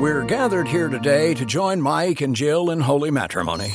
We're gathered here today to join Mike and Jill in holy matrimony.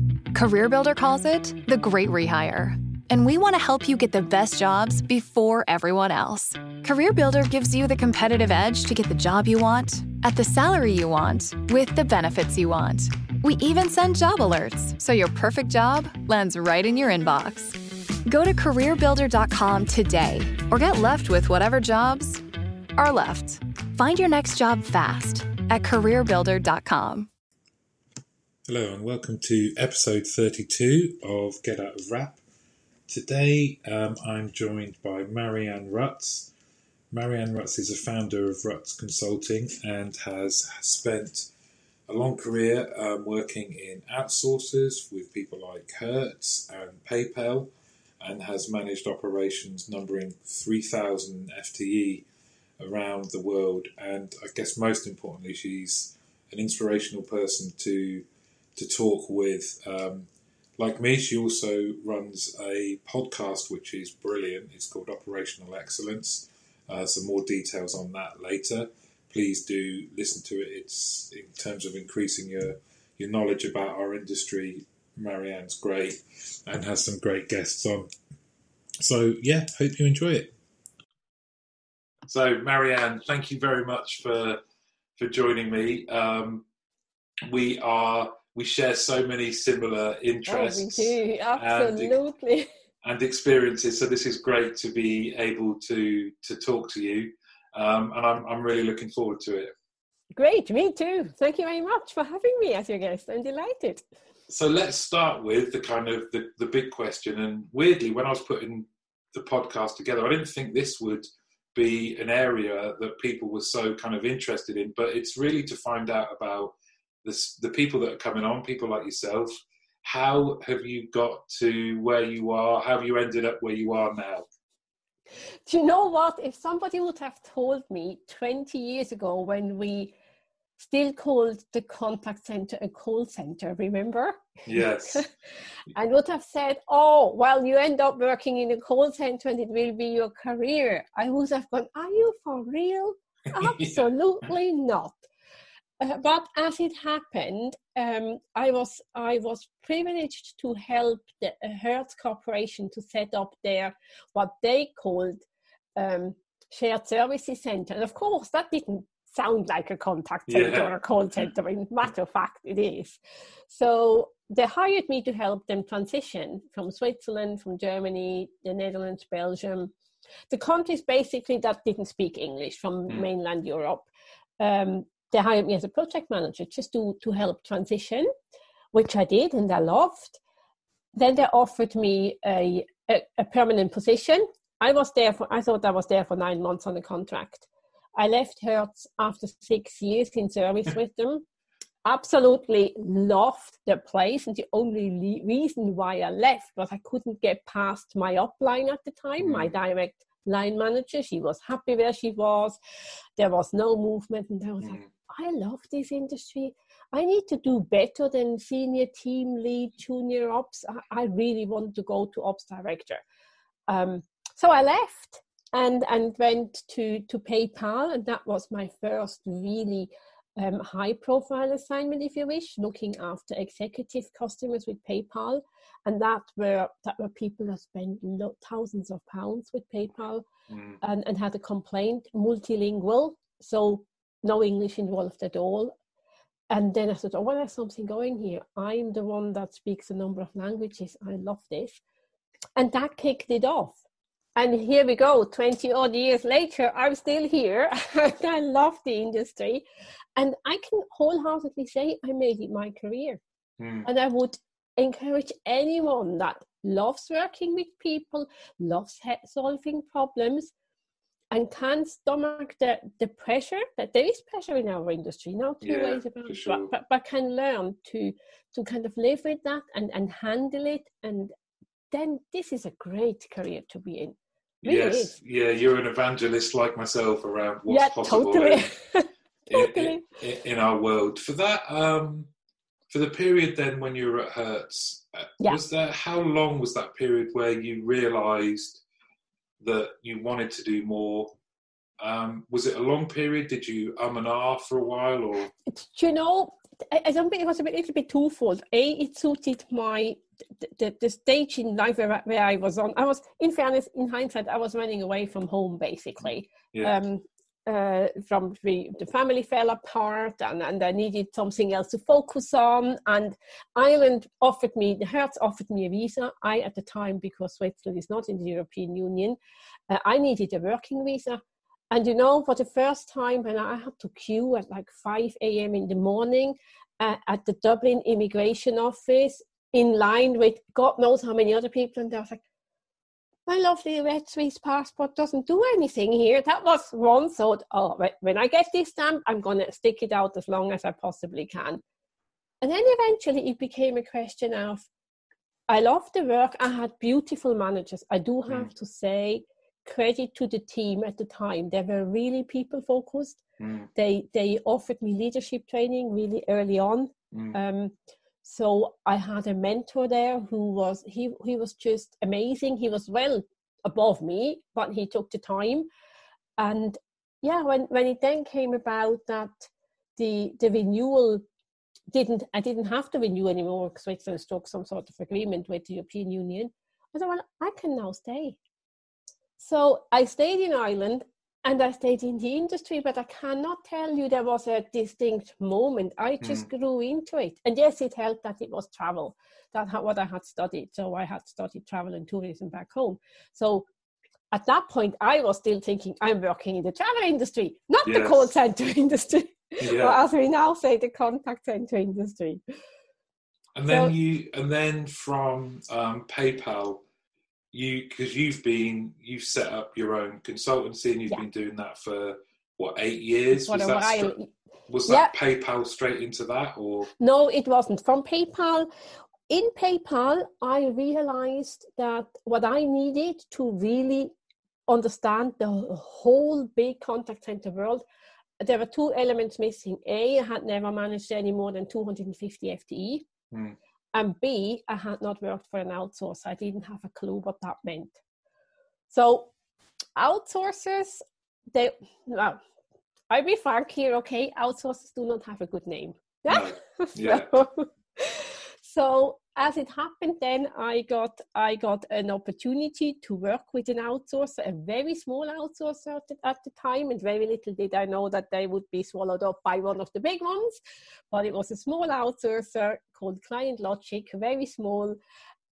CareerBuilder calls it the great rehire. And we want to help you get the best jobs before everyone else. CareerBuilder gives you the competitive edge to get the job you want, at the salary you want, with the benefits you want. We even send job alerts, so your perfect job lands right in your inbox. Go to careerbuilder.com today or get left with whatever jobs are left. Find your next job fast at careerbuilder.com. Hello and welcome to episode 32 of Get Out of Rap. Today um, I'm joined by Marianne Rutz. Marianne Rutz is a founder of Rutz Consulting and has spent a long career um, working in outsourcers with people like Hertz and PayPal and has managed operations numbering 3,000 FTE around the world. And I guess most importantly, she's an inspirational person to to talk with. Um, like me, she also runs a podcast which is brilliant. It's called Operational Excellence. Uh, some more details on that later. Please do listen to it. It's in terms of increasing your your knowledge about our industry. Marianne's great and has some great guests on. So yeah, hope you enjoy it. So Marianne, thank you very much for for joining me. Um, we are we share so many similar interests. Oh, we do absolutely. And, and, experiences. So this is great to be able to to talk to you, um, and I'm I'm really looking forward to it. Great, me too. Thank you very much for having me as your guest. I'm delighted. So let's start with the kind of the, the big question. And weirdly, when I was putting the podcast together, I didn't think this would be an area that people were so kind of interested in, but it's really to find out about the, the people that are coming on, people like yourself. How have you got to where you are? How have you ended up where you are now? Do you know what? If somebody would have told me 20 years ago when we still called the contact center a call center, remember? Yes. and would have said, oh, well, you end up working in a call center and it will be your career. I would have gone, are you for real? Absolutely not. Uh, but as it happened, um, I was I was privileged to help the Hertz Corporation to set up their what they called um, shared services center. And of course, that didn't sound like a contact center yeah. or a call center. In matter of fact, it is. So they hired me to help them transition from Switzerland, from Germany, the Netherlands, Belgium, the countries basically that didn't speak English from mm. mainland Europe. Um, they hired me as a project manager just to, to help transition, which I did and I loved. Then they offered me a, a, a permanent position. I was there for, I thought I was there for nine months on a contract. I left Hertz after six years in service with them. Absolutely loved the place, and the only le- reason why I left was I couldn't get past my upline at the time, mm. my direct line manager. She was happy where she was. There was no movement, and I was mm. like, I love this industry. I need to do better than senior team lead, junior ops. I, I really want to go to ops director. Um, so I left and and went to to PayPal, and that was my first really um, high profile assignment, if you wish, looking after executive customers with PayPal, and that were that were people that spent lo- thousands of pounds with PayPal, mm. and and had a complaint, multilingual, so no English involved at all. And then I thought, oh, well, there's something going here. I'm the one that speaks a number of languages. I love this. And that kicked it off and here we go 20 odd years later i'm still here i love the industry and i can wholeheartedly say i made it my career mm. and i would encourage anyone that loves working with people loves solving problems and can stomach the, the pressure that there is pressure in our industry, no two Yeah, ways about it, sure. but, but, can learn to to kind of live with that and, and handle it and then this is a great career to be in. Really yes, is. yeah, you're an evangelist like myself around what's yeah, possible totally. in, totally. in, in our world. For that, um, for the period then when you were at Hertz, uh, Yeah. was there how long was that period where you realised that you wanted to do more? Um, was it a long period? Did you um and ah for a while, or Do you know, I, don't think it was a bit, little bit twofold. A, it suited my the, the, stage in life where, I- where I was on. I was, in fairness, in hindsight, I was running away from home basically. yeah, Um, uh, from the, the family fell apart, and, and I needed something else to focus on. And Ireland offered me, the Hertz offered me a visa. I, at the time, because Switzerland is not in the European Union, uh, I needed a working visa. And you know, for the first time, when I had to queue at like 5 a.m. in the morning uh, at the Dublin immigration office in line with God knows how many other people, and I was like, my lovely red Swiss passport doesn't do anything here. That was one thought. Oh, wh- when I get this stamp, I'm going to stick it out as long as I possibly can. And then eventually it became a question of, I love the work. I had beautiful managers. I do have to say, credit to the team at the time. They were really people focused. Mm, They they offered me leadership training really early on. mm, Um, so I had a mentor there who was he he was just amazing. He was well above me, but he took the time. And yeah, when when it then came about that the the renewal didn't I didn't have to renew anymore because Switzerland struck some sort of agreement with the European Union. I thought, well, I can now stay. So I stayed in Ireland and I stayed in the industry, but I cannot tell you there was a distinct moment. I just grew into it. And yes, it helped that it was travel. That had what I had studied. So I had studied travel and tourism back home. So at that point, I was still thinking, I'm working in the travel industry, not the call center industry. yeah. Or as we now say, the contact center industry. And then you, and then from um, PayPal, you because you've been you've set up your own consultancy and you've Yeah. been doing that for what eight years. For was a that while. stra- was that PayPal straight into that or No, it wasn't. From PayPal, in PayPal, I realized that what I needed to really understand the whole big contact center world, there were two elements missing. A, I had never managed any more than 250 FTE. Hmm. And B, I had not worked for an outsourcer. I didn't have a clue what that meant. So, outsourcers, they, well, I'll be frank here, okay? Outsourcers do not have a good name. No. Yeah. so, so as it happened then i got i got an opportunity to work with an outsourcer a very small outsourcer at the, at the time and very little did i know that they would be swallowed up by one of the big ones but it was a small outsourcer called ClientLogic very small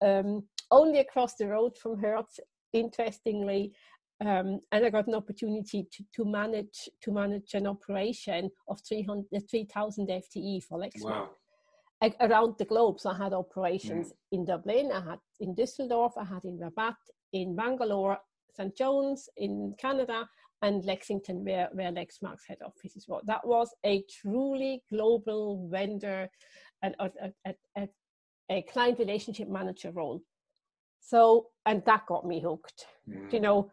um, only across the road from hertz interestingly um, and I got an opportunity to, to manage to manage an operation of 300 3000 FTE for Lexmark wow around the globe. So I had operations in Dublin, I had in Düsseldorf, I had in Rabat, in Bangalore, St. John's, in Canada, and Lexington, where, where Lexmark's head office was. That was a truly global vendor a, a, a, a client relationship manager role. So, and that got me hooked. Mm. You know,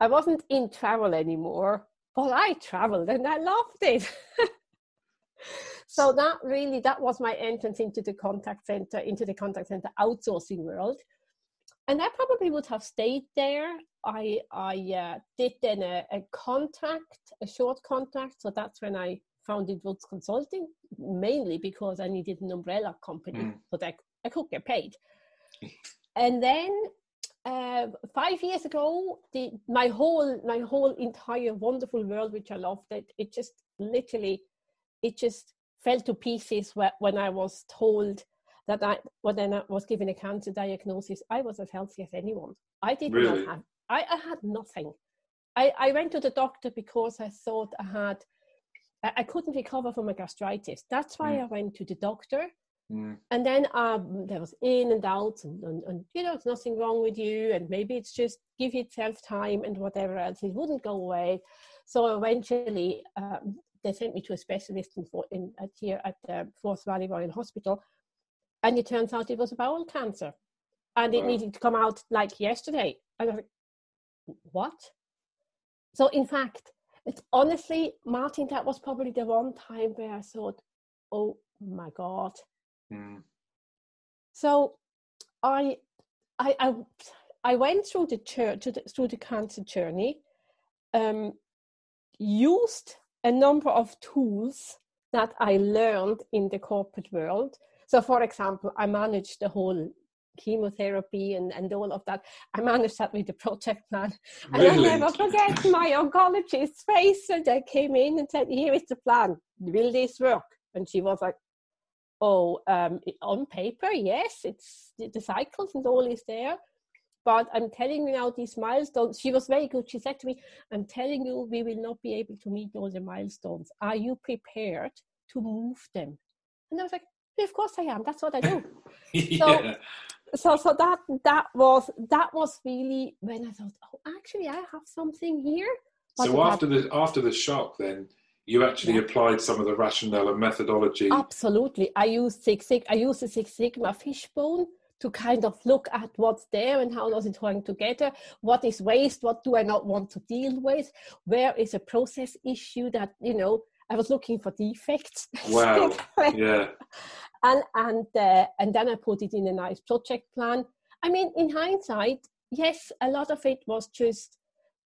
I wasn't in travel anymore, but I traveled and I loved it. so that really that was my entrance into the contact center into the contact center outsourcing world and i probably would have stayed there i i uh, did then a, a contract a short contract so that's when i founded Rutz consulting mainly because i needed an umbrella company Mm. so that i could get paid and then uh, five years ago, the, my whole my whole entire wonderful world, which I loved, it it just literally, it just fell to pieces whe- when I was told that I when I was given a cancer diagnosis, I was as healthy as anyone. I did Really? not have I, I had nothing. I, I went to the doctor because I thought I had I, I couldn't recover from my gastritis. That's why Mm. I went to the doctor. Mm. And then um, there was in and out, and, and, and you know, it's nothing wrong with you, and maybe it's just give yourself time and whatever else. It wouldn't go away. So eventually, um, they sent me to a specialist in, in at here at the Forth Valley Royal Hospital, and it turns out it was a bowel cancer, and it Wow. needed to come out like yesterday. And I was like, what? So in fact, it's honestly, Martin, that was probably the one time where I thought, oh my god. Mm. So I, I, I, I went through the church through the cancer journey, um, used a number of tools that I learned in the corporate world. So, for example, I managed the whole chemotherapy and, and all of that. I managed that with the project plan. And Really? I never forget my oncologist's face when they came in and said, Here is the plan. Will this work? And she was like, Oh, um, on paper, yes, it's the, the cycles and all is there. But I'm telling you now, these milestones, she was very good. She said to me, I'm telling you, we will not be able to meet all the milestones. Are you prepared to move them? And I was like, "Yeah, Of course I am. That's what I do yeah. so so so that that was that was really when I thought, oh, actually, I have something here. But So after the after the shock, then you actually Yeah. applied some of the rationale and methodology. absolutely, I used Six Sig, I used the Six Sigma fishbone to kind of look at what's there and how does it hang together. What is waste? What do I not want to deal with? Where is a process issue that you know? I was looking for defects. Wow. Yeah. and and uh, and then I put it in a nice project plan. I mean, in hindsight, yes, a lot of it was just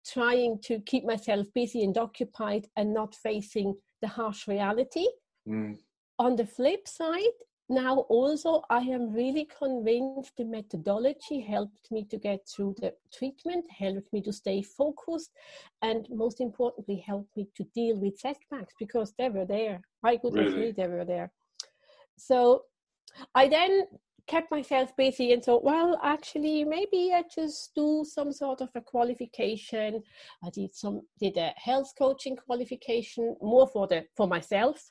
trying to keep myself busy and occupied and not facing the harsh reality. Mm. On the flip side, now also I am really convinced the methodology helped me to get through the treatment, helped me to stay focused, and most importantly, helped me to deal with setbacks because they were there. My goodness Really? me, they were there. So I then kept myself busy and thought, well, actually, maybe I just do some sort of a qualification. I did some did a health coaching qualification more for the for myself,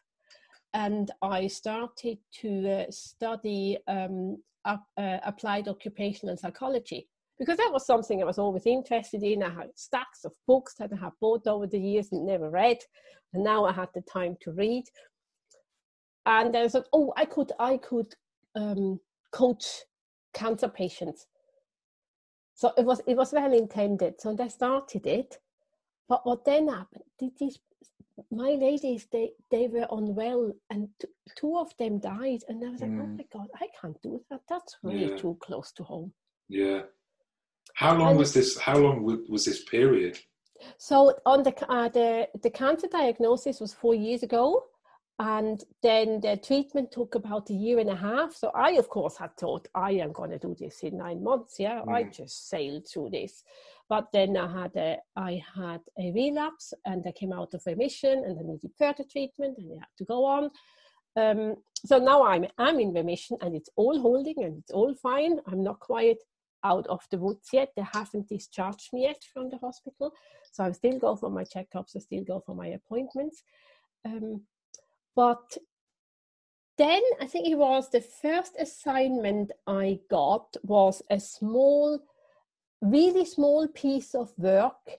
and I started to uh, study um, up, uh, applied occupational psychology because that was something I was always interested in. I had stacks of books that I had bought over the years and never read, and now I had the time to read. And then I thought, oh, I could, I could um, coach cancer patients. So it was, it was well intended. So I started it. But what then happened? These my ladies they they were unwell and t- two of them died and i was like oh Mm. my god i can't do that that's really Yeah. too close to home Yeah. How long And- was this? How long wa- was this period? So on the uh, the the cancer diagnosis was four years ago, and then the treatment took about a year and a half. So I, of course, had thought I am going to do this in nine months. Yeah, I Mm. just sailed through this. But then I had a I had a relapse, and I came out of remission, and I needed further treatment, and I had to go on. Um, so now I'm I'm in remission, and it's all holding, and it's all fine. I'm not quite out of the woods yet. They haven't discharged me yet from the hospital. So I still go for my checkups, I still go for my appointments. Um, but then I think it was the first assignment I got was a small, really small piece of work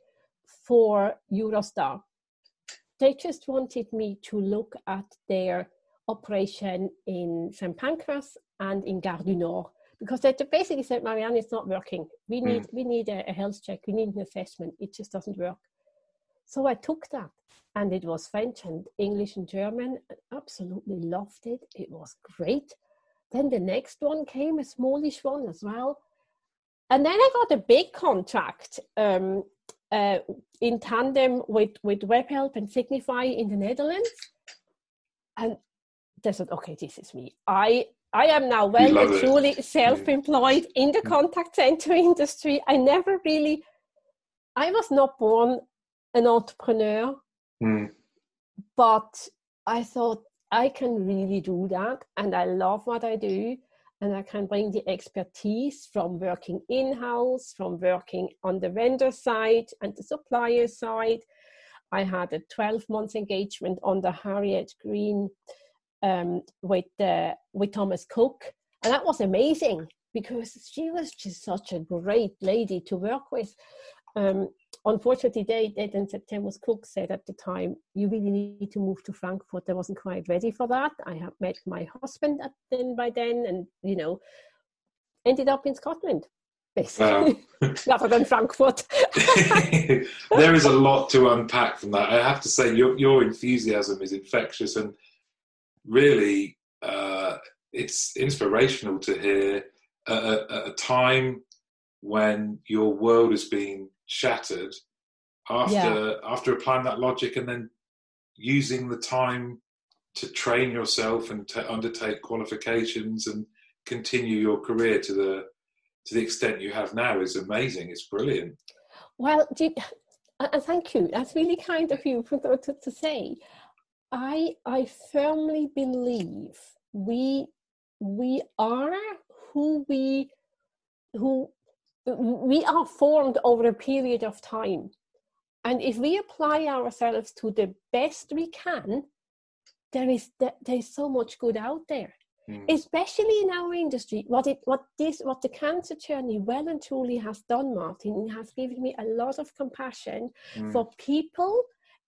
for Eurostar. They just wanted me to look at their operation in St. Pancras and in Gare du Nord because they basically said, Marianne, it's not working. We hmm. need we need a, a health check. We need an assessment. It just doesn't work. So I took that, and it was French and English and German. I absolutely loved it. It was great. Then the next one came, a smallish one as well, and then I got a big contract um, uh, in tandem with with WebHelp and Signify in the Netherlands, and they said, "Okay, this is me. I I am now well and truly self-employed in the contact center industry. I never really, I was not born an entrepreneur, Mm. but I thought I can really do that, and I love what I do, and I can bring the expertise from working in-house, from working on the vendor side and the supplier side. I had a 12 month engagement on the Harriet Green um, with uh, with Thomas Cook, and that was amazing because she was just such a great lady to work with. Um, unfortunately, they, they said Thomas Cook said at the time, "You really need to move to Frankfurt." I wasn't quite ready for that. I had met my husband at then by then, and you know, ended up in Scotland basically, wow. rather than Frankfurt. there is a lot to unpack from that. I have to say, your your enthusiasm is infectious, and really, uh, it's inspirational to hear at a, a, time when your world has been shattered after yeah. after applying that logic and then using the time to train yourself and to undertake qualifications and continue your career to the to the extent you have now is amazing. It's brilliant. Well, you, uh, thank you. That's really kind of you to, to, to say. I I firmly believe we we are who we who we are formed over a period of time and if we apply ourselves to the best we can there is there is so much good out there mm. especially in our industry what it what this what the cancer journey well and truly has done martin has given me a lot of compassion mm. for people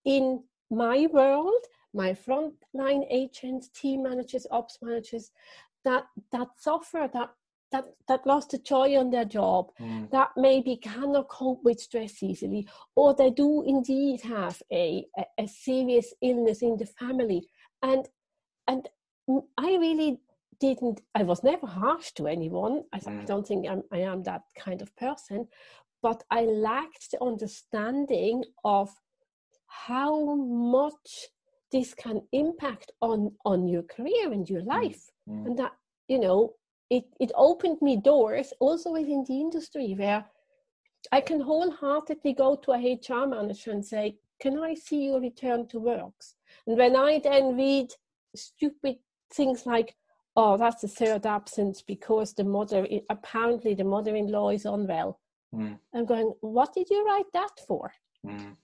in my world my frontline agents team managers ops managers that that suffer that that that lost the joy on their job mm. that maybe cannot cope with stress easily or they do indeed have a, a, a serious illness in the family and and i really didn't i was never harsh to anyone i, mm. I don't think I'm, i am that kind of person but i lacked the understanding of how much this can impact on on your career and your mm. life mm. and that you know it it opened me doors also within the industry where i can wholeheartedly go to a hr manager and say can i see you return to works? And when i then read stupid things like oh that's the third absence because the mother apparently the mother-in-law is unwell. Mm. i'm going what did you write that for? Mm.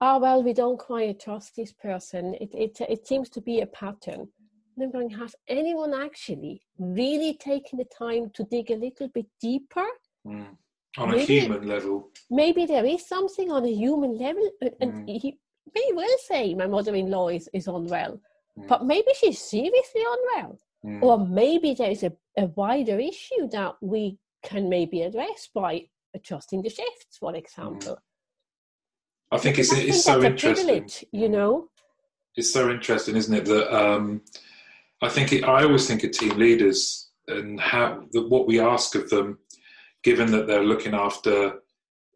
oh well we don't quite trust this person. It, it, it seems to be a pattern and i'm going has anyone actually really taken the time to dig a little bit deeper mm. on maybe, a human level maybe there is something on a human level and mm. he may well say my mother-in-law is, is unwell mm. but maybe she's seriously unwell Mm. Or maybe there's a, a wider issue that we can maybe address by adjusting the shifts, for example. Mm. I think it's, it's so interesting. You know, it's so interesting, isn't it? That um, I think it, I always think of team leaders and how the, what we ask of them, given that they're looking after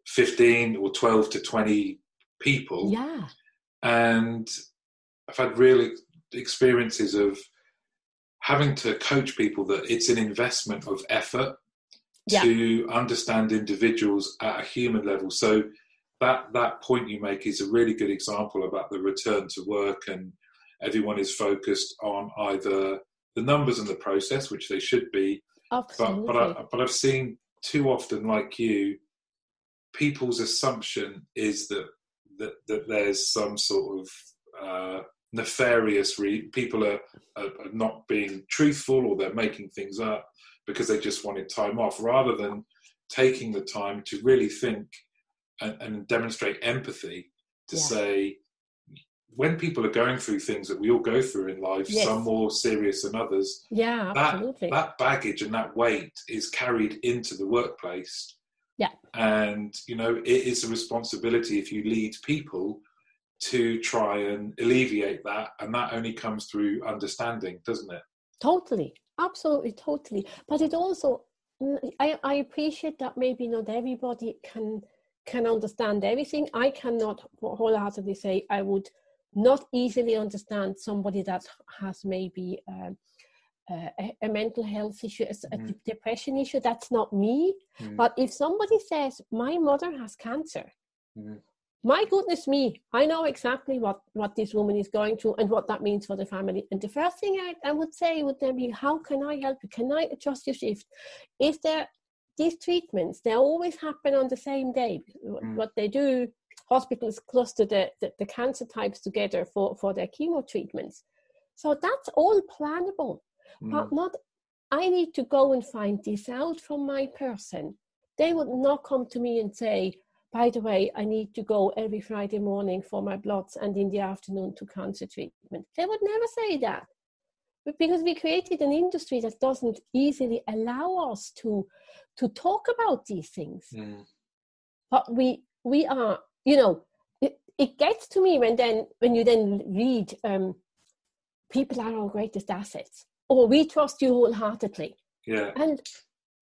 fifteen or twelve to twenty people. Yeah, and I've had real experiences of having to coach people that it's an investment of effort yeah. to understand individuals at a human level. So that that point you make is a really good example about the return to work and everyone is focused on either the numbers and the process, which they should be. Absolutely. But but, I, but I've seen too often, like you, people's assumption is that that, that there's some sort of uh, nefarious re- people are, are, are, not being truthful or they're making things up because they just wanted time off rather than taking the time to really think and, and demonstrate empathy to yeah. say when people are going through things that we all go through in life yes. some more serious than others yeah absolutely. that, that baggage and that weight is carried into the workplace. Yeah. And you know it is a responsibility if you lead people to try and alleviate that and that only comes through understanding doesn't it? Totally absolutely totally. But it also I, I appreciate that maybe not everybody can can understand everything. I cannot wholeheartedly say i would not easily understand somebody that has maybe um, uh, a, a, mental health issue, a mm. depression issue. That's not me. Mm. But if somebody says, My mother has cancer, mm my goodness me, I know exactly what, what this woman is going through and what that means for the family. And the first thing I, I would say would then be, how can I help you? Can I adjust your shift? If there these treatments, they always happen on the same day. Mm. What they do, hospitals cluster the, the, the, cancer types together for, for their chemo treatments. So that's all plannable, Mm. but not. I need to go and find this out from my person. They would not come to me and say, by the way, I need to go every Friday morning for my bloods and in the afternoon to cancer treatment. They would never say that. But because we created an industry that doesn't easily allow us to to talk about these things. Mm. But we we are, you know, it, it gets to me when then when you then read um, people are our greatest assets. Or we trust you wholeheartedly. Yeah, And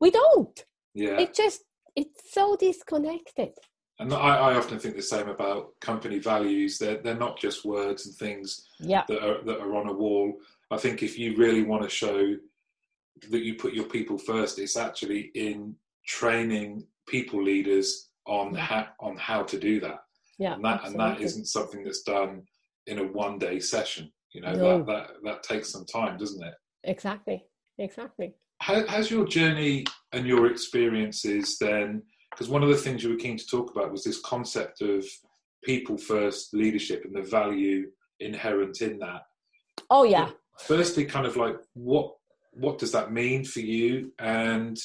we don't. yeah. It just it's so disconnected. And I, I often think the same about company values. They're they're not just words and things Yeah. that are that are on a wall. I think if you really want to show that you put your people first, it's actually in training people leaders on how on how to do that. Yeah. and that and that isn't something that's done in a one day session. You know No. that, that that takes some time, doesn't it? Exactly. Exactly. How, has your journey and your experiences then? Because one of the things you were keen to talk about was this concept of people first leadership and the value inherent in that. Oh yeah. Firstly, kind of like what what does that mean for you, and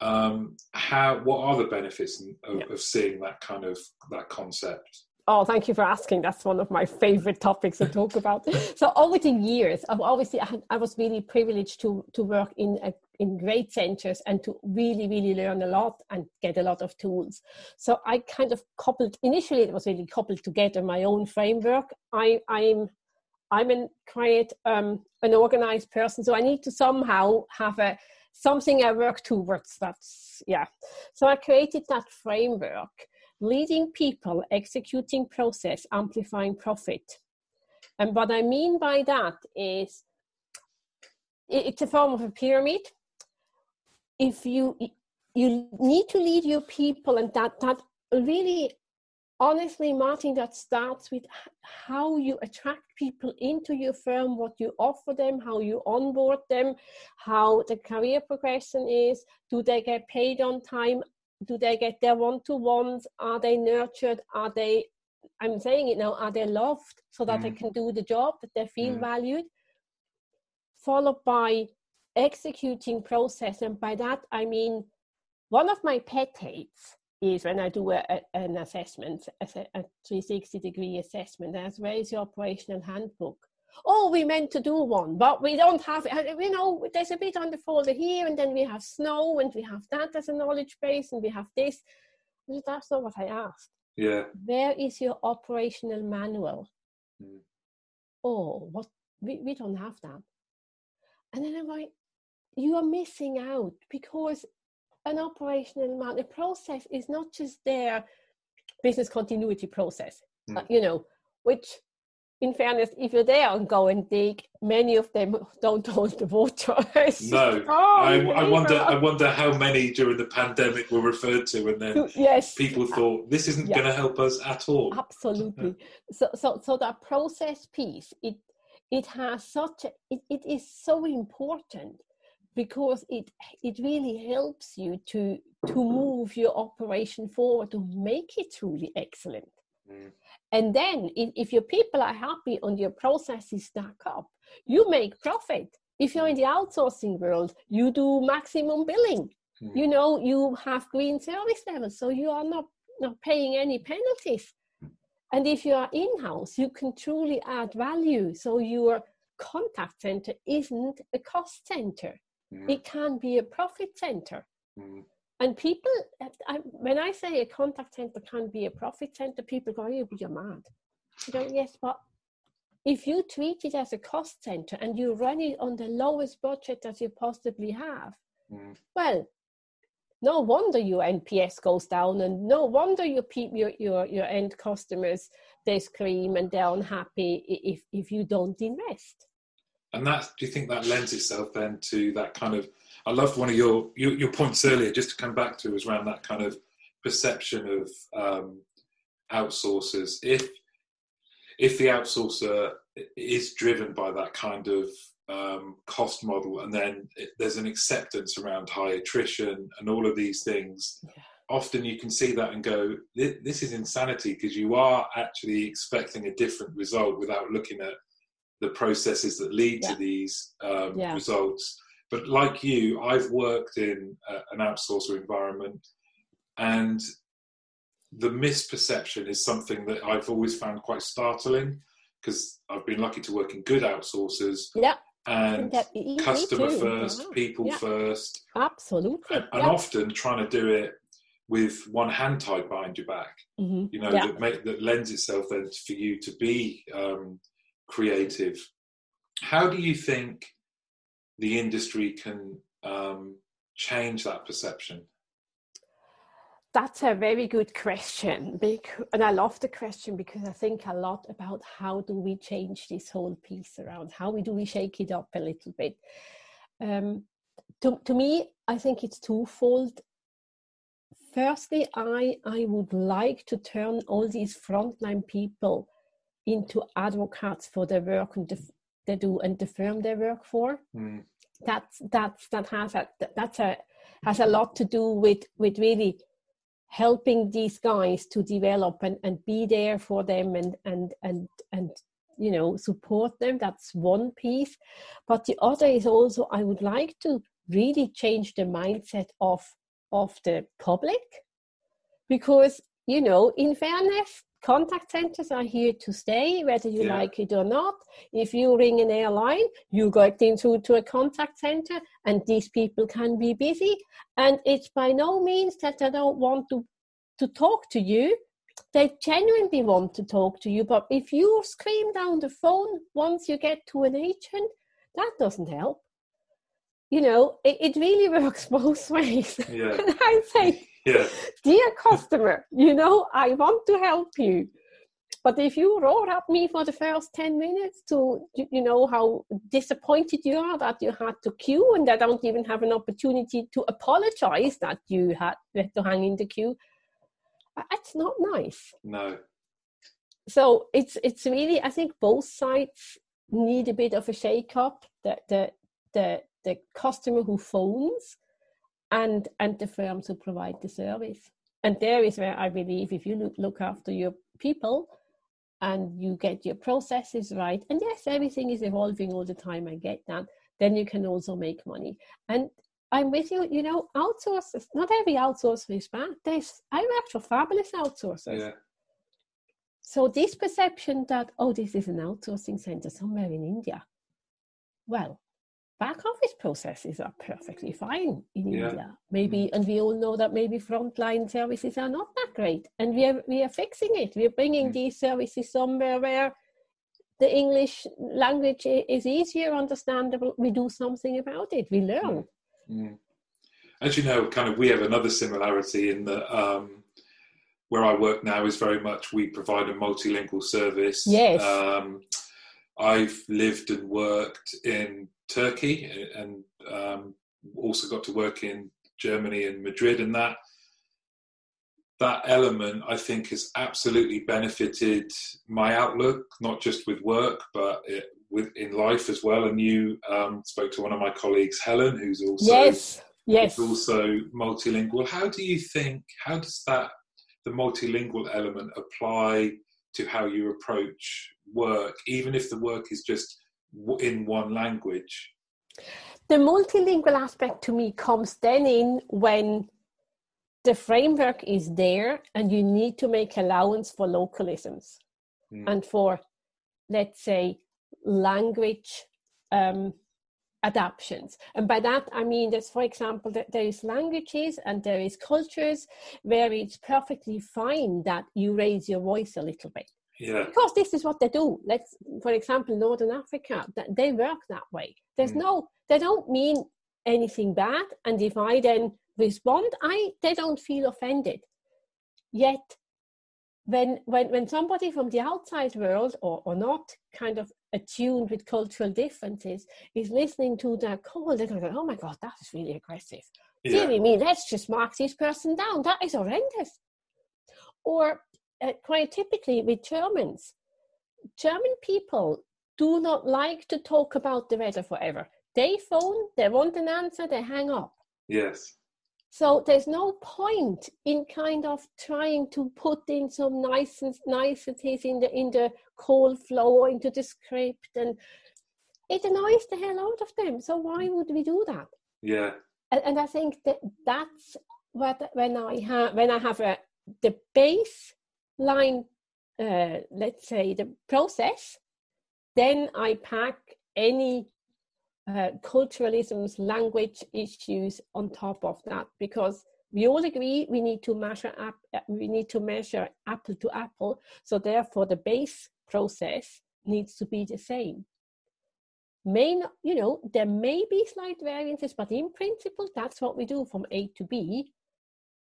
um, how what are the benefits of, of seeing that kind of that concept? Oh, thank you for asking. That's one of my favorite topics to talk about. so over the years, I've obviously I, was really privileged to to work in a, in great centers and to really really learn a lot and get a lot of tools. So I kind of coupled initially it was really coupled together my own framework. I I'm I'm an quiet um, an organized person, so I need to somehow have a something I work towards. That's yeah. So I created that framework leading people, executing process, amplifying profit. And what I mean by that is it's a form of a pyramid. If you you need to lead your people, and that that really honestly, Martin, that starts with how you attract people into your firm, what you offer them, how you onboard them, how the career progression is, do they get paid on time, do they get their one-to-ones, are they nurtured, are they, I'm saying it now, are they loved so that mm. they can do the job, that they feel mm. valued, followed by executing process. And by that, I mean, one of my pet hates is when I do a, a, an assessment, a, a 360 degree assessment, as where is your operational handbook? Oh, we meant to do one, but we don't have it. You know, there's a bit on the folder here, and then we have snow, and we have that as a knowledge base, and we have this. That's not what I asked. Yeah. Where is your operational manual? Mm. Oh, what? We, we don't have that. And then I'm like, you are missing out because an operational man, a process is not just their business continuity process, Mm. uh, you know, which in fairness, if you're there and go and dig, many of them don't hold the water. no, oh, I, I, wonder. I wonder how many during the pandemic were referred to, and then yes, people thought this isn't yeah. going to help us at all. Absolutely. so, so, so that process piece, it it has such a, it, it is so important because it it really helps you to to move your operation forward to make it truly excellent. Mm. And then if, if your people are happy and your processes stack up, you make profit. If you're in the outsourcing world, you do maximum billing. Mm. You know, you have green service levels, so you are not, not paying any penalties. And if you are in-house, you can truly add value. So your contact center isn't a cost center. Mm. It can be a profit center. Mm. And people, I, when I say a contact center can be a profit center, people go, "You, you're mad." You go, yes, but if you treat it as a cost center and you run it on the lowest budget that you possibly have, mm. well, no wonder your NPS goes down, and no wonder your your your your end customers, they scream and they're unhappy if if you don't invest. And that, do you think that lends itself then to that kind of? I loved one of your, your, your points earlier, just to come back to, was around that kind of perception of um, outsourcers. If if the outsourcer is driven by that kind of um, cost model, and then it, there's an acceptance around high attrition and all of these things, yeah. often you can see that and go, "This is insanity," because you are actually expecting a different result without looking at the processes that lead Yeah. to these um, Yeah. results. But like you, I've worked in a, an outsourcer environment, and the misperception is something that I've always found quite startling because I've been lucky to work in good outsourcers Yeah, and that- customer first, people Yeah. first, absolutely. and, and often trying to do it with one hand tied behind your back. Mhm. You know that make, that lends itself then for you to be um, creative. How do you think the industry can um, change that perception? That's a very good question. And I love the question because I think a lot about how do we change this whole piece around? How do we shake it up a little bit? Um, to, to me, I think it's twofold. Firstly, I, I would like to turn all these frontline people into advocates for the work and the, they do and the firm they work for. Mm, that's that's that has a that's a has a lot to do with with really helping these guys to develop and, and be there for them and and and and you know support them. That's one piece. But the other is also i would like to really change the mindset of of the public. Because you know in fairness contact centers are here to stay whether you Yeah. like it or not. If you ring an airline you get into to a contact center and these people can be busy. And it's by no means that they don't want to to talk to you. They genuinely want to talk to you but if you scream down the phone once you get to an agent that doesn't help. You know it, it really works both ways. Yeah. i say yeah, dear customer, you know, I want to help you. But if you roar at me for the first 10 minutes to, you know, how disappointed you are that you had to queue and I don't even have an opportunity to apologize that you had to hang in the queue, uh, that's not nice. no, So it's it's really, I think both sides need a bit of a shake up. The, the, the, the customer who phones and and the firms who provide the service. And there is where I believe if you look, after your people and you get your processes right, and yes, everything is evolving all the time, I get that, then you can also make money. And I'm with you, you know, outsourcers, not every outsourcer is bad. There's I worked for fabulous outsourcers. yeah, So this perception that oh, this is an outsourcing center somewhere in India. Well, back office processes are perfectly fine in Yeah. India. Maybe, and we all know that maybe frontline services are not that great, and we are we are fixing it. We are bringing Mm. these services somewhere where the English language is easier understandable. We do something about it. We learn. Mm. As you know, kind of, we have another similarity in that um, where I work now is very much we provide a multilingual service. Yes. Um, I've lived and worked in Turkey and um, also got to work in Germany and Madrid, and that that element I think has absolutely benefited my outlook, not just with work, but it, with in life as well. And you um, spoke to one of my colleagues, Helen, who's also yes, yes. also multilingual. How do you think? How does that the multilingual element apply to how you approach work, even if the work is just w- in one language? the multilingual aspect to me comes then in when the framework is there and you need to make allowance for localisms Mm. and for let's say language um, adaptions and by that i mean there's for example that there is languages and there is cultures where it's perfectly fine that you raise your voice a little bit Yeah, because this is what they do let's for example northern africa th- they work that way there's Mm. no they don't mean anything bad and if i then respond i they don't feel offended yet when when when somebody from the outside world or, or not kind of attuned with cultural differences is listening to that call they're going go oh my god that is really aggressive yeah, Dearie me, let's just mark this person down. That is horrendous. Or uh, quite typically with Germans, German people do not like to talk about the weather forever. They phone, they want an answer, they hang up. yes, So there's no point in kind of trying to put in some nice niceties in the in the call flow or into the script, and it annoys the hell out of them. So why would we do that? Yeah. And, and I think that that's what when I have when I have a the baseline, uh, let's say the process, then I pack any uh, culturalisms, language issues on top of that because we all agree we need to measure up, uh, we need to measure apple to apple. So therefore, the base process needs to be the same. May not, you know, there may be slight variances, but in principle, that's what we do from A to B.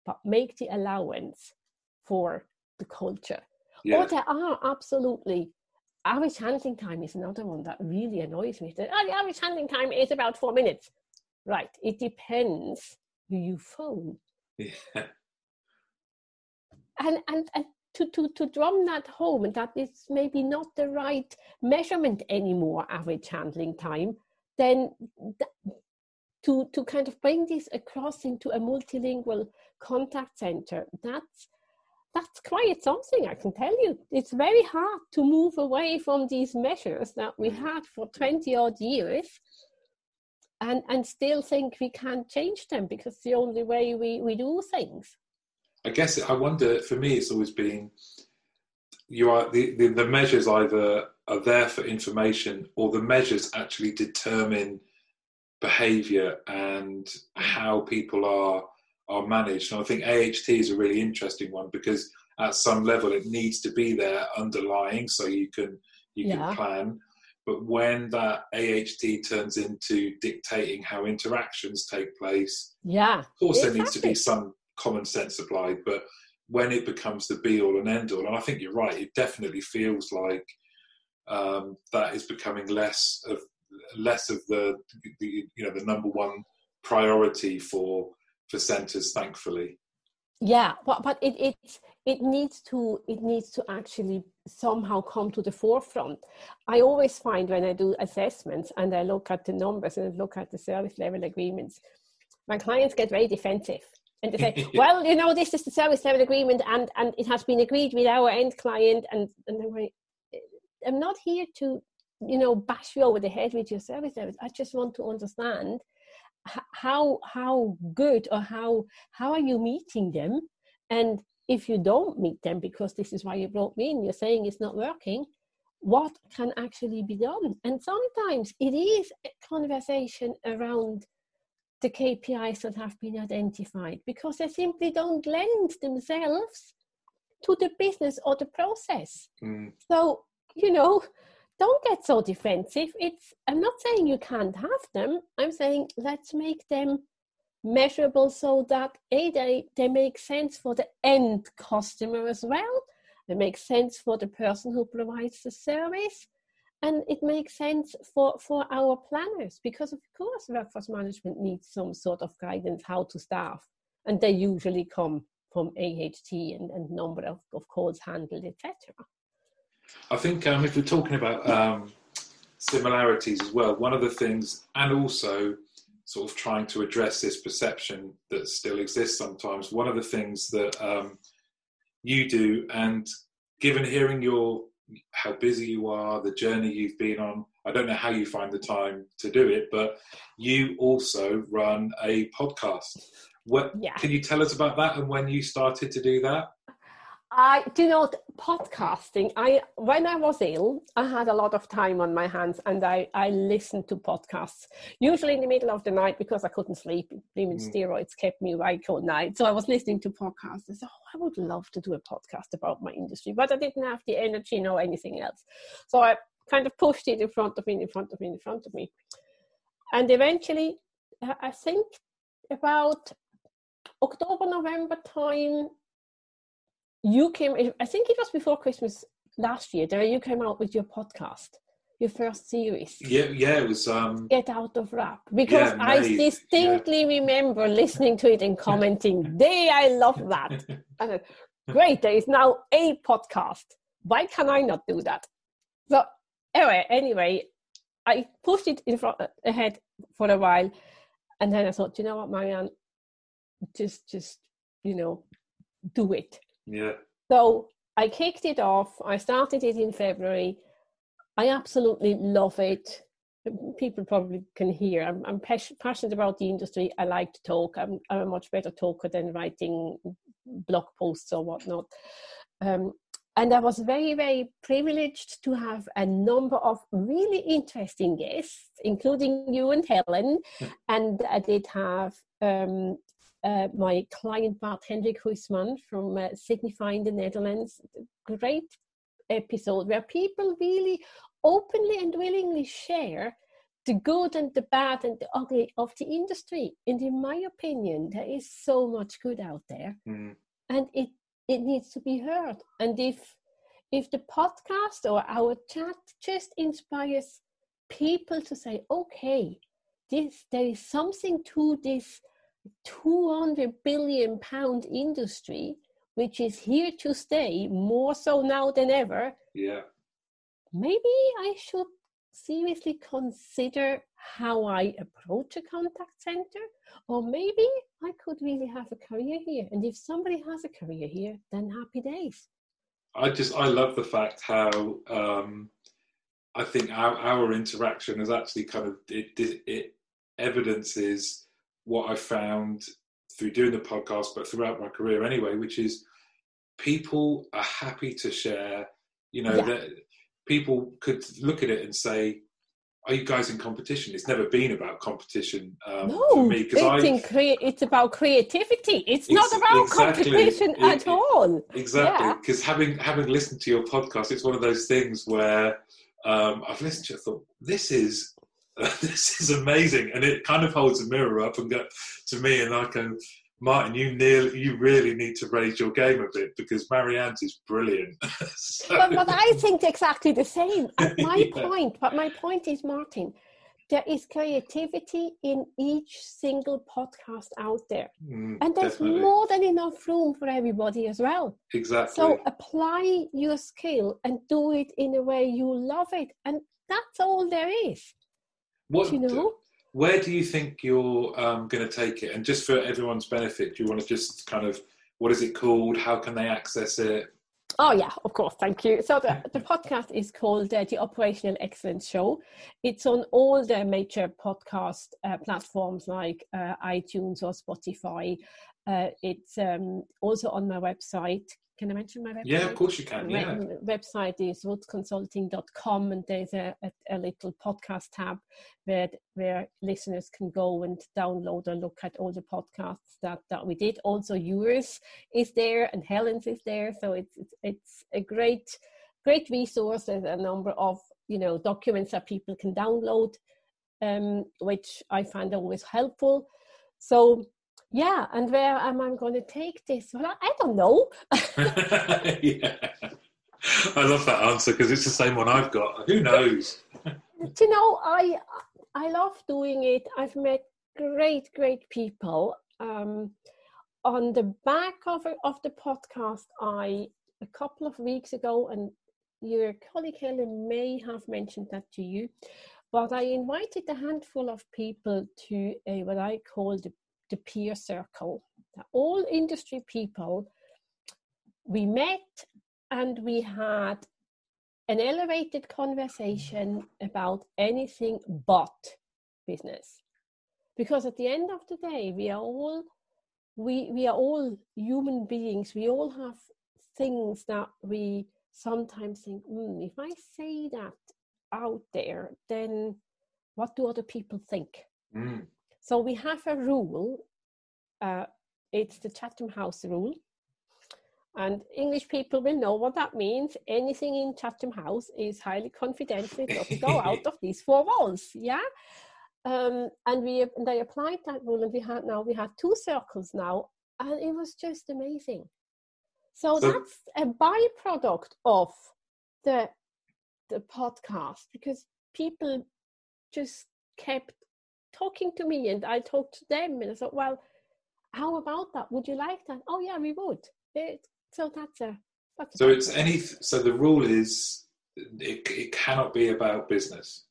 But make the allowance for the culture. Yeah. Or there are absolutely average handling time is another one that really annoys me. The, oh, the average handling time is about four minutes. Right. It depends who you phone. Yeah. And, and, and to, to, to drum that home and that is maybe not the right measurement anymore, average handling time, then th- to, to kind of bring this across into a multilingual contact center, that's that's quite something, I can tell you. It's very hard to move away from these measures that we mm. had for 20 odd years and, and still think we can't change them because the only way we, we do things. I guess I wonder, for me, it's always been you are the, the, the measures either are there for information or the measures actually determine behavior and mm. how people are are managed. And I think AHT is a really interesting one because at some level it needs to be there underlying so you can you yeah. can plan. But when that AHT turns into dictating how interactions take place, yeah, of course exactly. there needs to be some common sense applied. But when it becomes the be all and end all, and I think you're right, it definitely feels like um, that is becoming less of less of the, the you know the number one priority for for centres, thankfully. Yeah, but but it it it needs to it needs to actually somehow come to the forefront. I always find when I do assessments and I look at the numbers and I look at the service level agreements, my clients get very defensive and they say, "Well, you know, this is the service level agreement, and and it has been agreed with our end client." And and I'm like, eh, I'm not here to, you know, bash you over the head with your service levels. I just want to understand how how good or how how are you meeting them and if you don't meet them because this is why you brought me in you're saying it's not working what can actually be done and sometimes it is a conversation around the KPIs that have been identified because they simply don't lend themselves to the business or the process. Mm. So, you know, don't get so defensive. It's I'm not saying you can't have them. I'm saying let's make them measurable so that a they, they make sense for the end customer as well. It makes sense for the person who provides the service. And it makes sense for, for our planners because of course workforce management needs some sort of guidance how to staff. And they usually come from AHT and, and number of, of calls handled, etc. I think um, if we're talking about um, similarities as well, one of the things, and also sort of trying to address this perception that still exists sometimes, one of the things that um, you do, and given hearing your how busy you are, the journey you've been on, I don't know how you find the time to do it, but you also run a podcast. What yeah. can you tell us about that and when you started to do that? I do not podcasting. I when I was ill, I had a lot of time on my hands, and I I listened to podcasts usually in the middle of the night because I couldn't sleep. Even mm. steroids kept me awake all night, so I was listening to podcasts. I said, "Oh, I would love to do a podcast about my industry," but I didn't have the energy nor anything else. So I kind of pushed it in front of me, in front of me, in front of me, and eventually, I think about October, November time you came i think it was before christmas last year that you came out with your podcast your first series. Yeah yeah it was um get out of rap. Because yeah, i distinctly yeah. remember listening to it and commenting they i love that. And great there is now a podcast. Why can i not do that? So anyway anyway i pushed it in front ahead for a while and then i thought you know what marianne? Just just you know do it. Yeah. So I kicked it off. I started it in February. I absolutely love it. People probably can hear. I'm, I'm pas- passionate about the industry. I like to talk. I'm, I'm a much better talker than writing blog posts or whatnot. Um, and I was very, very privileged to have a number of really interesting guests, including you and Helen. and I did have um, uh, my client Bart Hendrik Huisman from uh, Signify in the Netherlands. Great episode where people really openly and willingly share the good and the bad and the ugly of the industry. And in my opinion, there is so much good out there, Mm. and it it needs to be heard. And if if the podcast or our chat just inspires people to say, okay, this there is something to this 200 billion pound industry which is here to stay more so now than ever Yeah. maybe I should seriously consider how I approach a contact center, or maybe I could really have a career here. And if somebody has a career here, then happy days. I just I love the fact how um, I think our, our interaction has actually kind of it, it, it evidences what I found through doing the podcast, but throughout my career anyway, which is people are happy to share. You know Yeah. that people could look at it and say, "Are you guys in competition?" It's never been about competition um, for me because I in crea- it's about creativity. It's not about exactly. competition It- at all. Exactly, Yeah. because having having listened to your podcast, it's one of those things where um, I've listened to it, I thought this is this is amazing, and it kind of holds a mirror up and go to me, and I go, Martin, you nearly, you really need to raise your game a bit because Marianne's is brilliant. So- but, but I think exactly the same. At my Yeah. point, but my point is, Martin, there is creativity in each single podcast out there. Mm, And there's definitely. more than enough room for everybody as well. exactly. So apply your skill and do it in a way you love it. And that's all there is. What you know? Where do you think you're um, going to take it? And just for everyone's benefit, do you want to just kind of what is it called? How can they access it? Oh, yeah, of course. Thank you. So, the, the podcast is called uh, The Operational Excellence Show. It's on all the major podcast uh, platforms like uh, iTunes or Spotify. Uh, it's um, also on my website. Can I mention my website? Yeah, of course you can. Yeah. website is rutzconsulting.com and there's a, a, a little podcast tab where where listeners can go and download or look at all the podcasts that, that we did. Also yours is there and Helen's is there. So it's it's, it's a great great resource. There's a number of you know documents that people can download, um, which I find always helpful. So yeah, and where am I going to take this? Well, I, don't know. yeah. I love that answer because it's the same one I've got. Who knows? You know i i love doing it i've met great great people um on the back of of the podcast i a couple of weeks ago and your colleague helen may have mentioned that to you but i invited a handful of people to a what i call the, the peer circle all industry people we met and we had an elevated conversation about anything but business. Because at the end of the day we are all we we are all human beings. We all have things that we sometimes think mm, if i say that out there then what do other people think? Mm. So we have a rule uh, it's the chatham house rule and English people will know what that means. Anything in Chatham House is highly confidential. It doesn't go out of these four walls. Yeah. Um, and we and I applied that rule, and we had now we had two circles now, and it was just amazing. So, So- that's a byproduct of the the podcast because people just kept talking to me, and I talked to them, and I thought, well, how about that? Would you like that? Oh yeah, we would. It, so that's a that's So it's any. So the rule is it, it cannot be about business.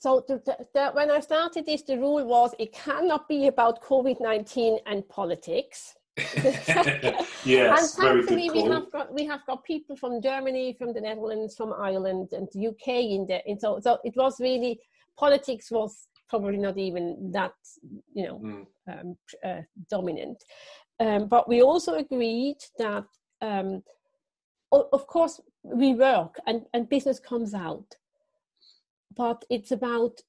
so the, the, the, when I started this, the rule was it cannot be about COVID nineteen and politics. yes, and very good thankfully we have got we have got people from Germany, from the Netherlands, from Ireland, and the UK in there. And so, so it was really politics was probably not even that you know Mm. um, uh, dominant. Um, but we also agreed that, um, of course, we work and, and business comes out, but it's about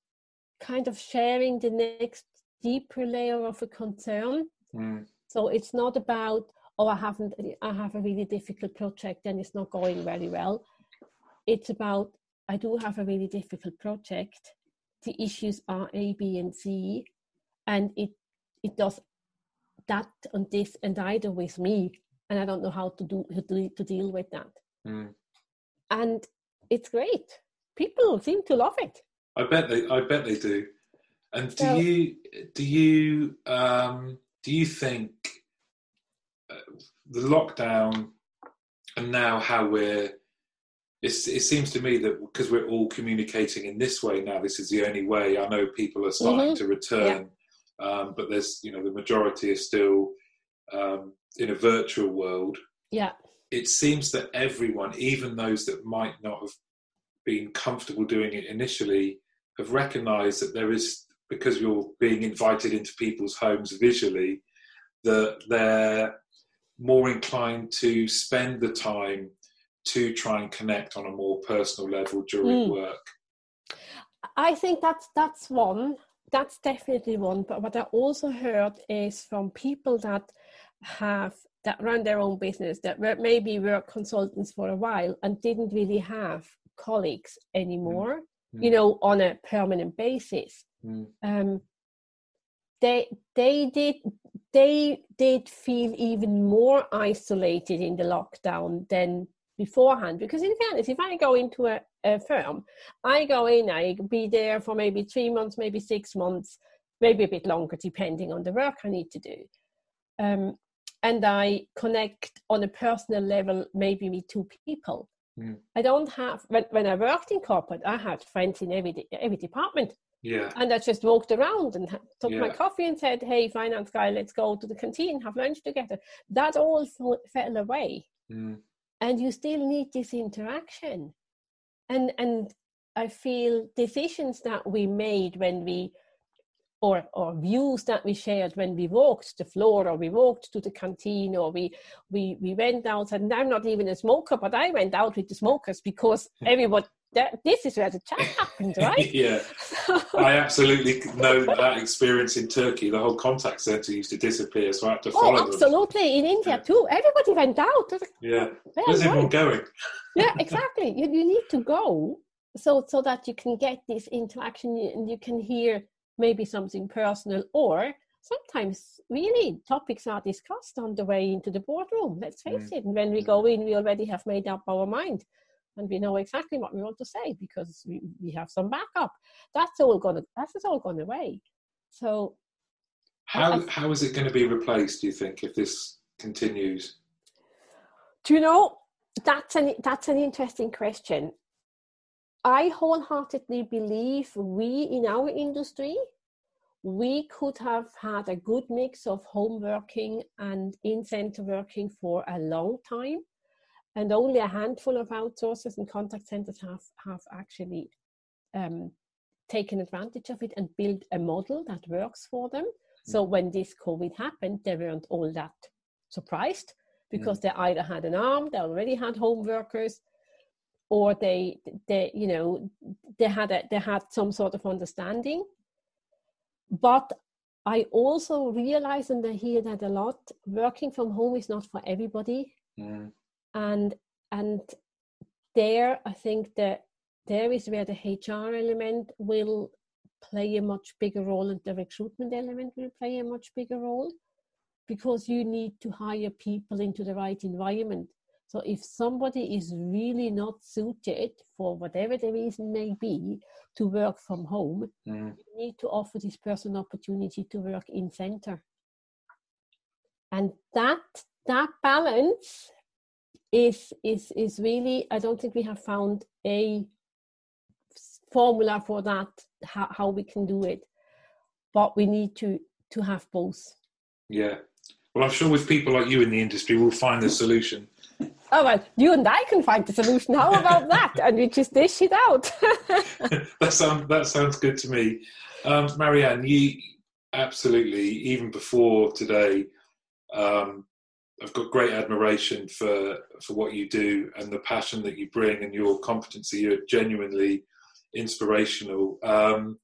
kind of sharing the next deeper layer of a concern. Mm. So it's not about, oh, I haven't, I have a really difficult project and it's not going very well. It's about, I do have a really difficult project. The issues are A, B, and C, and it it does that and this and either with me, and I don't know how to do to, to deal with that. Mm. And it's great. People seem to love it. I bet they. I bet they do. And do So- you do you um, do you think uh, the lockdown and now how we're it's, it seems to me that because we're all communicating in this way now, this is the only way. I know people are starting Mhm. to return, um, but there's you know the majority is still um, in a virtual world. Yeah. It seems that everyone, even those that might not have been comfortable doing it initially, have recognised that there is because you're being invited into people's homes visually, that they're more inclined to spend the time to try and connect on a more personal level during Mm. work. I think that's that's one. That's definitely one. But what I also heard is from people that have that run their own business that were maybe were consultants for a while and didn't really have colleagues anymore. You Mm. know, on a permanent basis. Mm. Um, they they did they did feel even more isolated in the lockdown than beforehand because in fairness if i go into a, a firm i go in i be there for maybe three months maybe six months maybe a bit longer depending on the work i need to do um, and i connect on a personal level maybe with two people Mm. i don't have when, when i worked in corporate i had friends in every every department Yeah. and I just walked around and took my coffee and said, "Hey, finance guy, let's go to the canteen, have lunch together." That all fell, fell away, Mm. And you still need this interaction. And and I feel decisions that we made when we, or or views that we shared when we walked the floor, or we walked to the canteen, or we we we went out. And I'm not even a smoker, but I went out with the smokers because everyone. That, this is where the chat happened, right? yeah. I absolutely know that experience in Turkey. The whole contact centre used to disappear, so I had to oh, follow Oh, them. absolutely. In India Yeah. too. Everybody went out. I was like, Yeah. "Where Where's everyone going? yeah, exactly. You, you need to go so so that you can get this interaction and you can hear maybe something personal or sometimes really topics are discussed on the way into the boardroom. Let's face mm. it. And when we go mm. in, we already have made up our mind and we know exactly what we want to say because we, we have some backup. That's all gonna that's all gone away. So How I- how is it going to be replaced? Do you think if this continues? Do you know that's an that's an interesting question. I wholeheartedly believe we in our industry we could have had a good mix of home working and in center working for a long time and only a handful of outsourcers and contact centers have have actually um, taken advantage of it and built a model that works for them. So when this covid happened they weren't all that surprised because they either had an arm they already had home workers or they they you know they had a, they had some sort of understanding. But i also realize and i hear that a lot working from home is not for everybody. Mm. And and there i think that there is where the hr element will play a much bigger role and the recruitment element will play a much bigger role because you need to hire people into the right environment so if somebody is really not suited for whatever the reason may be to work from home Mm. you need to offer this person opportunity to work in center and that that balance is is is really i don't think we have found a formula for that, how, how we can do it. But we need to to have both. Yeah. Well, I'm sure with people like you in the industry, we'll find the solution. Oh well, you and I can find the solution. How about that? And we just dish it out. that sounds that sounds good to me. Um, Marianne, you absolutely even before today, um, I've got great admiration for for what you do and the passion that you bring and your competency. You're genuinely inspirational. Um,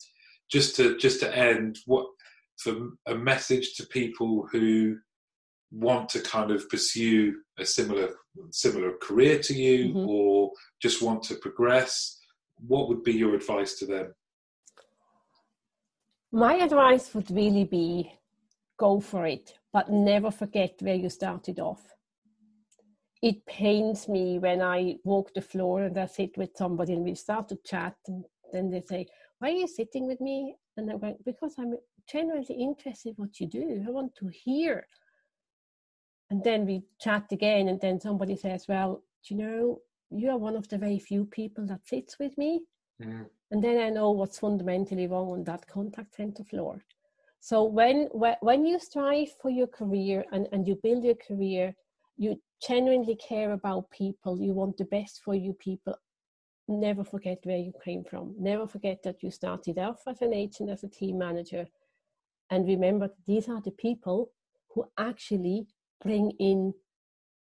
just to just to end, what for a message to people who want to kind of pursue a similar similar career to you Mhm. or just want to progress what would be your advice to them My advice would really be go for it, but never forget where you started off. It pains me when I walk the floor and I sit with somebody and we start to chat, and then they say, Why are you sitting with me? And I'm going, Because I'm genuinely interested in what you do. I want to hear. And then we chat again, and then somebody says, Well, do you know, you are one of the very few people that sits with me. Mm, and then I know what's fundamentally wrong on that contact center floor. So when whe- when you strive for your career and, and you build your career, you genuinely care about people. You want the best for you people. Never forget where you came from. Never forget that you started off as an agent, as a team manager, and remember these are the people who actually bring in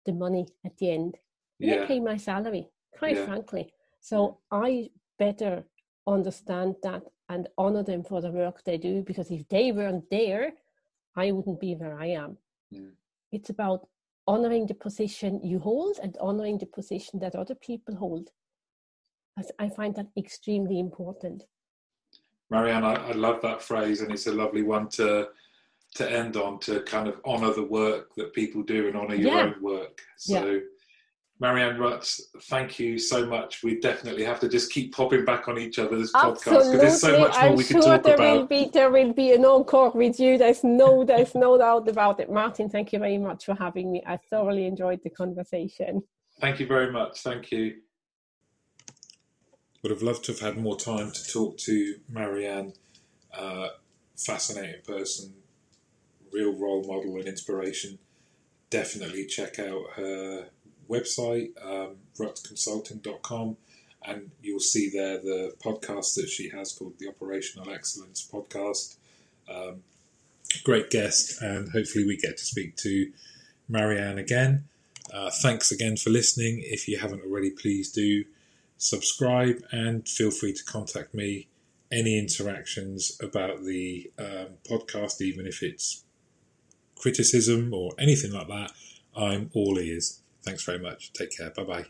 the money at the end. They pay my salary, quite Yeah. frankly. So I better understand that and honor them for the work they do because if they weren't there, I wouldn't be where I am. Mm. It's about honoring the position you hold and honoring the position that other people hold. I find that extremely important. marianne I, I love that phrase and it's a lovely one to to end on to kind of honor the work that people do and honor your Yeah. own work so Marianne Rutz, thank you so much. We definitely have to just keep popping back on each other's podcasts because there's so much more I'm we sure could talk there will about. be there will be an encore with you. There's no there's no doubt about it. Martin, thank you very much for having me. I thoroughly enjoyed the conversation. Thank you very much. Thank you. Would have loved to have had more time to talk to Marianne. Uh, fascinating person, real role model and inspiration. Definitely check out her website, um, rutzconsulting.com, and you'll see there the podcast that she has called the Operational Excellence Podcast. Um, great guest, and hopefully we get to speak to Marianne again. Uh, thanks again for listening. If you haven't already, please do subscribe and feel free to contact me. Any interactions about the um, podcast, even if it's criticism or anything like that, I'm all ears. Thanks very much. Take care. Bye bye.